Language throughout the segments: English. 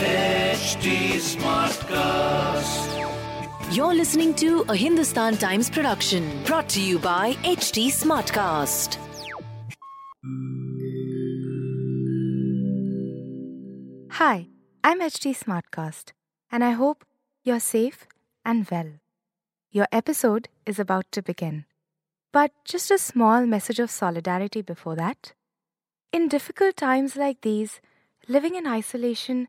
HT Smartcast. You're listening to a Hindustan Times production brought to you by HT Smartcast. Hi, I'm HT Smartcast, and I hope you're safe and well. Your episode is about to begin. But just a small message of solidarity before that. In difficult times like these, living in isolation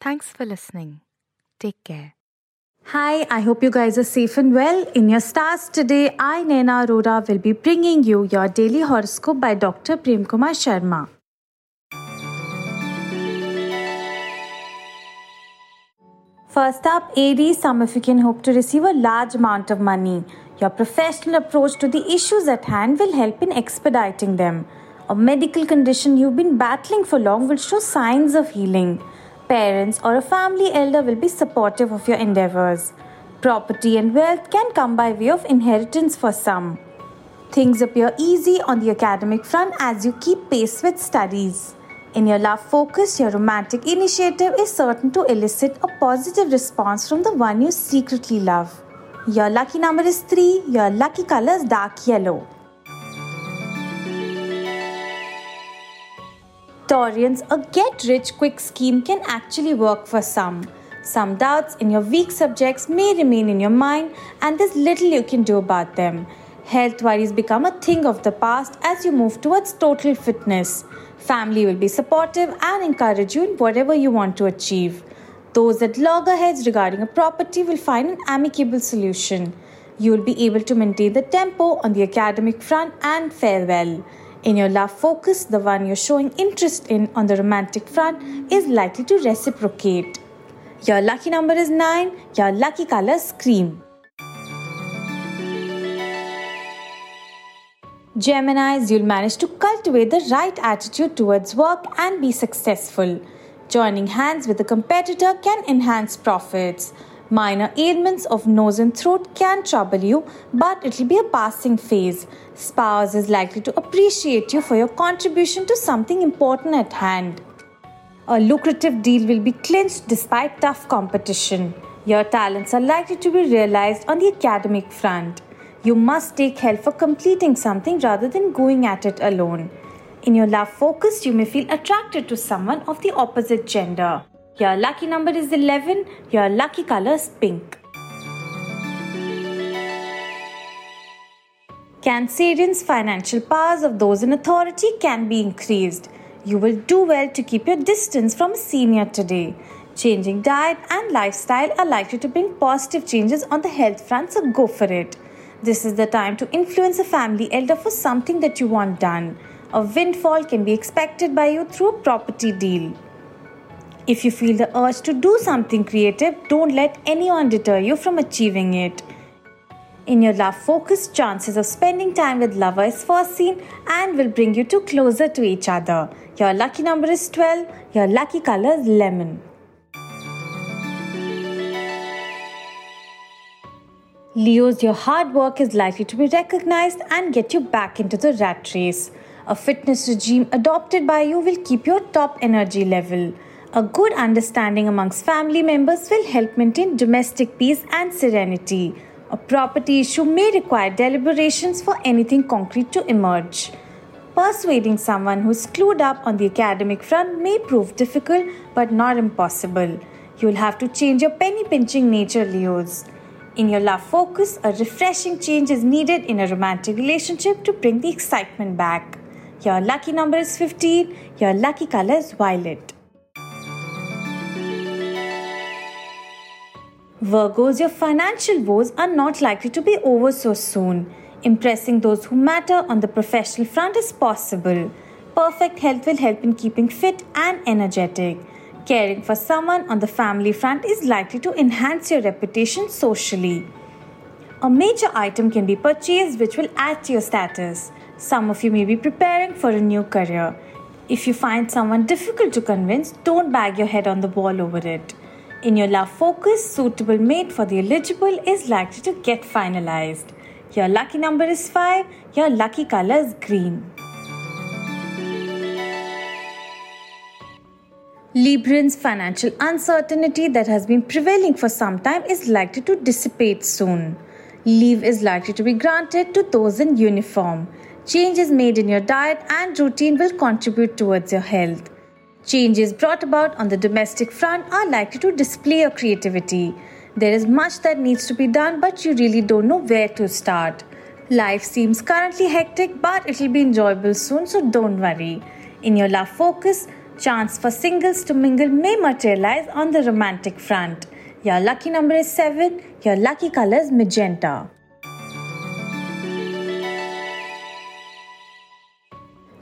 Thanks for listening. Take care. Hi, I hope you guys are safe and well. In your stars today, I, Naina Arora, will be bringing you your daily horoscope by Dr. Prem Kumar Sharma. First up, Aries, some of you can hope to receive a large amount of money. Your professional approach to the issues at hand will help in expediting them. A medical condition you've been battling for long will show signs of healing. Parents or a family elder will be supportive of your endeavors. Property and wealth can come by way of inheritance for some. Things appear easy on the academic front as you keep pace with studies. In your love focus, your romantic initiative is certain to elicit a positive response from the one you secretly love. Your lucky number is 3, your lucky color is dark yellow. Taurians, a get rich quick scheme can actually work for some. Some doubts in your weak subjects may remain in your mind, and there's little you can do about them. Health worries become a thing of the past as you move towards total fitness. Family will be supportive and encourage you in whatever you want to achieve. Those at loggerheads regarding a property will find an amicable solution. You will be able to maintain the tempo on the academic front and fare well. In your love focus, the one you're showing interest in on the romantic front is likely to reciprocate. Your lucky number is 9, your lucky color is cream. Geminis, you'll manage to cultivate the right attitude towards work and be successful. Joining hands with a competitor can enhance profits. Minor ailments of nose and throat can trouble you, but it'll be a passing phase. Spouse is likely to appreciate you for your contribution to something important at hand. A lucrative deal will be clinched despite tough competition. Your talents are likely to be realized on the academic front. You must take help for completing something rather than going at it alone. In your love focus, you may feel attracted to someone of the opposite gender. Your lucky number is 11, your lucky color is pink. Cancerians' financial powers of those in authority can be increased. You will do well to keep your distance from a senior today. Changing diet and lifestyle are likely to bring positive changes on the health front, so go for it. This is the time to influence a family elder for something that you want done. A windfall can be expected by you through a property deal. If you feel the urge to do something creative, don't let anyone deter you from achieving it. In your love focus, chances of spending time with lover is foreseen and will bring you two closer to each other. Your lucky number is 12, your lucky color is lemon. Leos, your hard work is likely to be recognized and get you back into the rat race. A fitness regime adopted by you will keep your top energy level. A good understanding amongst family members will help maintain domestic peace and serenity. A property issue may require deliberations for anything concrete to emerge. persuading someone who's clued up on the academic front may prove difficult but not impossible. You'll have to change your penny pinching nature, Leos. In your love focus, a refreshing change is needed in a romantic relationship to bring the excitement back. Your lucky number is 15, your lucky color is violet. Virgos, your financial woes are not likely to be over so soon. Impressing those who matter on the professional front is possible. Perfect health will help in keeping fit and energetic. Caring for someone on the family front is likely to enhance your reputation socially. A major item can be purchased which will add to your status. Some of you may be preparing for a new career. If you find someone difficult to convince, don't bag your head on the wall over it. In your love focus, suitable mate for the eligible is likely to get finalized. Your lucky number is 5, your lucky color is green. Librans' financial uncertainty that has been prevailing for some time is likely to dissipate soon. Leave is likely to be granted to those in uniform. Changes made in your diet and routine will contribute towards your health. Changes brought about on the domestic front are likely to display your creativity. There is much that needs to be done, but you really don't know where to start. Life seems currently hectic, but it'll be enjoyable soon, so don't worry. In your love focus, chance for singles to mingle may materialize on the romantic front. Your lucky number is 7, your lucky color is magenta.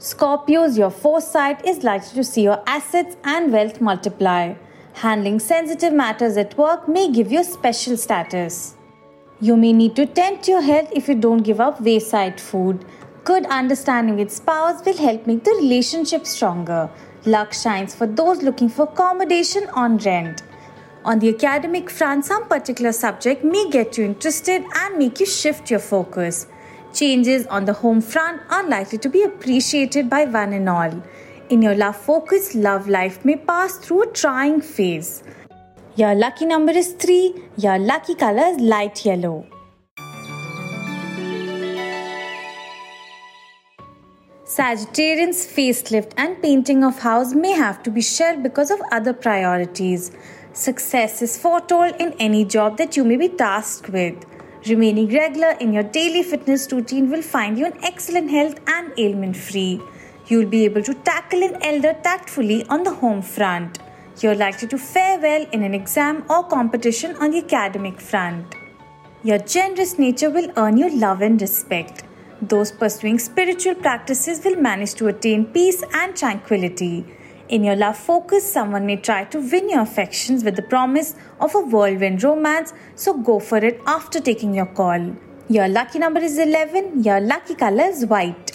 Scorpios, your foresight is likely to see your assets and wealth multiply. Handling sensitive matters at work may give you special status. You may need to tend to your health if you don't give up wayside food. Good understanding with spouse will help make the relationship stronger. Luck shines for those looking for accommodation on rent. On the academic front, some particular subject may get you interested and make you shift your focus. Changes on the home front are likely to be appreciated by one and all. In your love focus, love life may pass through a trying phase. Your lucky number is 3, your lucky color is light yellow. Sagittarians' facelift and painting of house may have to be shelved because of other priorities. Success is foretold in any job that you may be tasked with. Remaining regular in your daily fitness routine will find you in excellent health and ailment free. You will be able to tackle an elder tactfully on the home front. You're likely to fare well in an exam or competition on the academic front. Your generous nature will earn you love and respect. Those pursuing spiritual practices will manage to attain peace and tranquility. In your love focus, someone may try to win your affections with the promise of a whirlwind romance, so go for it after taking your call. Your lucky number is 11, your lucky color is white.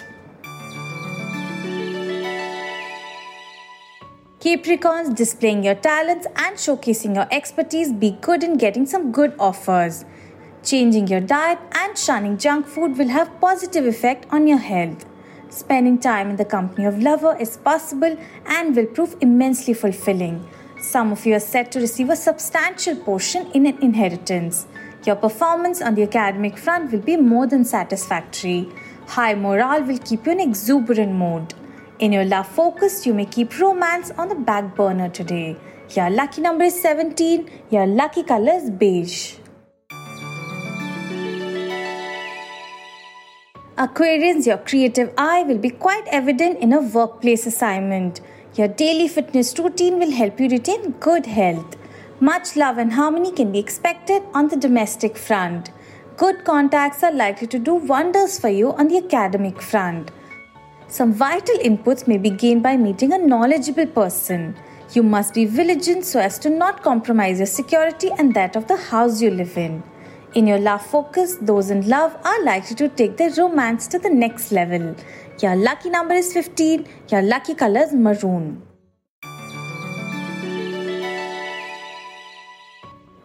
Capricorns displaying your talents and showcasing your expertise be good in getting some good offers. Changing your diet and shunning junk food will have positive effect on your health. Spending time in the company of lover is possible and will prove immensely fulfilling. Some of you are set to receive a substantial portion in an inheritance. Your performance on the academic front will be more than satisfactory. High morale will keep you in exuberant mood. In your love focus, you may keep romance on the back burner today. Your lucky number is 17. Your lucky color is beige. Aquarians, your creative eye will be quite evident in a workplace assignment. Your daily fitness routine will help you retain good health. Much love and harmony can be expected on the domestic front. Good contacts are likely to do wonders for you on the academic front. Some vital inputs may be gained by meeting a knowledgeable person. You must be vigilant so as to not compromise your security and that of the house you live in. In your love focus, those in love are likely to take their romance to the next level. Your lucky number is 15, your lucky color is maroon.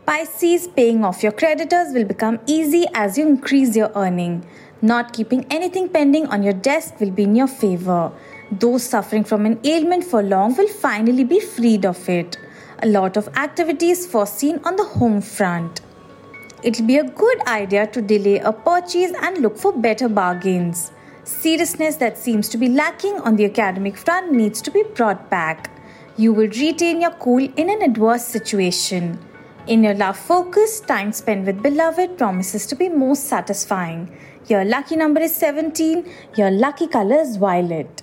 Pisces, paying off your creditors will become easy as you increase your earning. Not keeping anything pending on your desk will be in your favor. Those suffering from an ailment for long will finally be freed of it. A lot of activities foreseen on the home front. It'll be a good idea to delay a purchase and look for better bargains. Seriousness that seems to be lacking on the academic front needs to be brought back. You will retain your cool in an adverse situation. In your love focus, time spent with beloved promises to be most satisfying. Your lucky number is 17. Your lucky color is violet.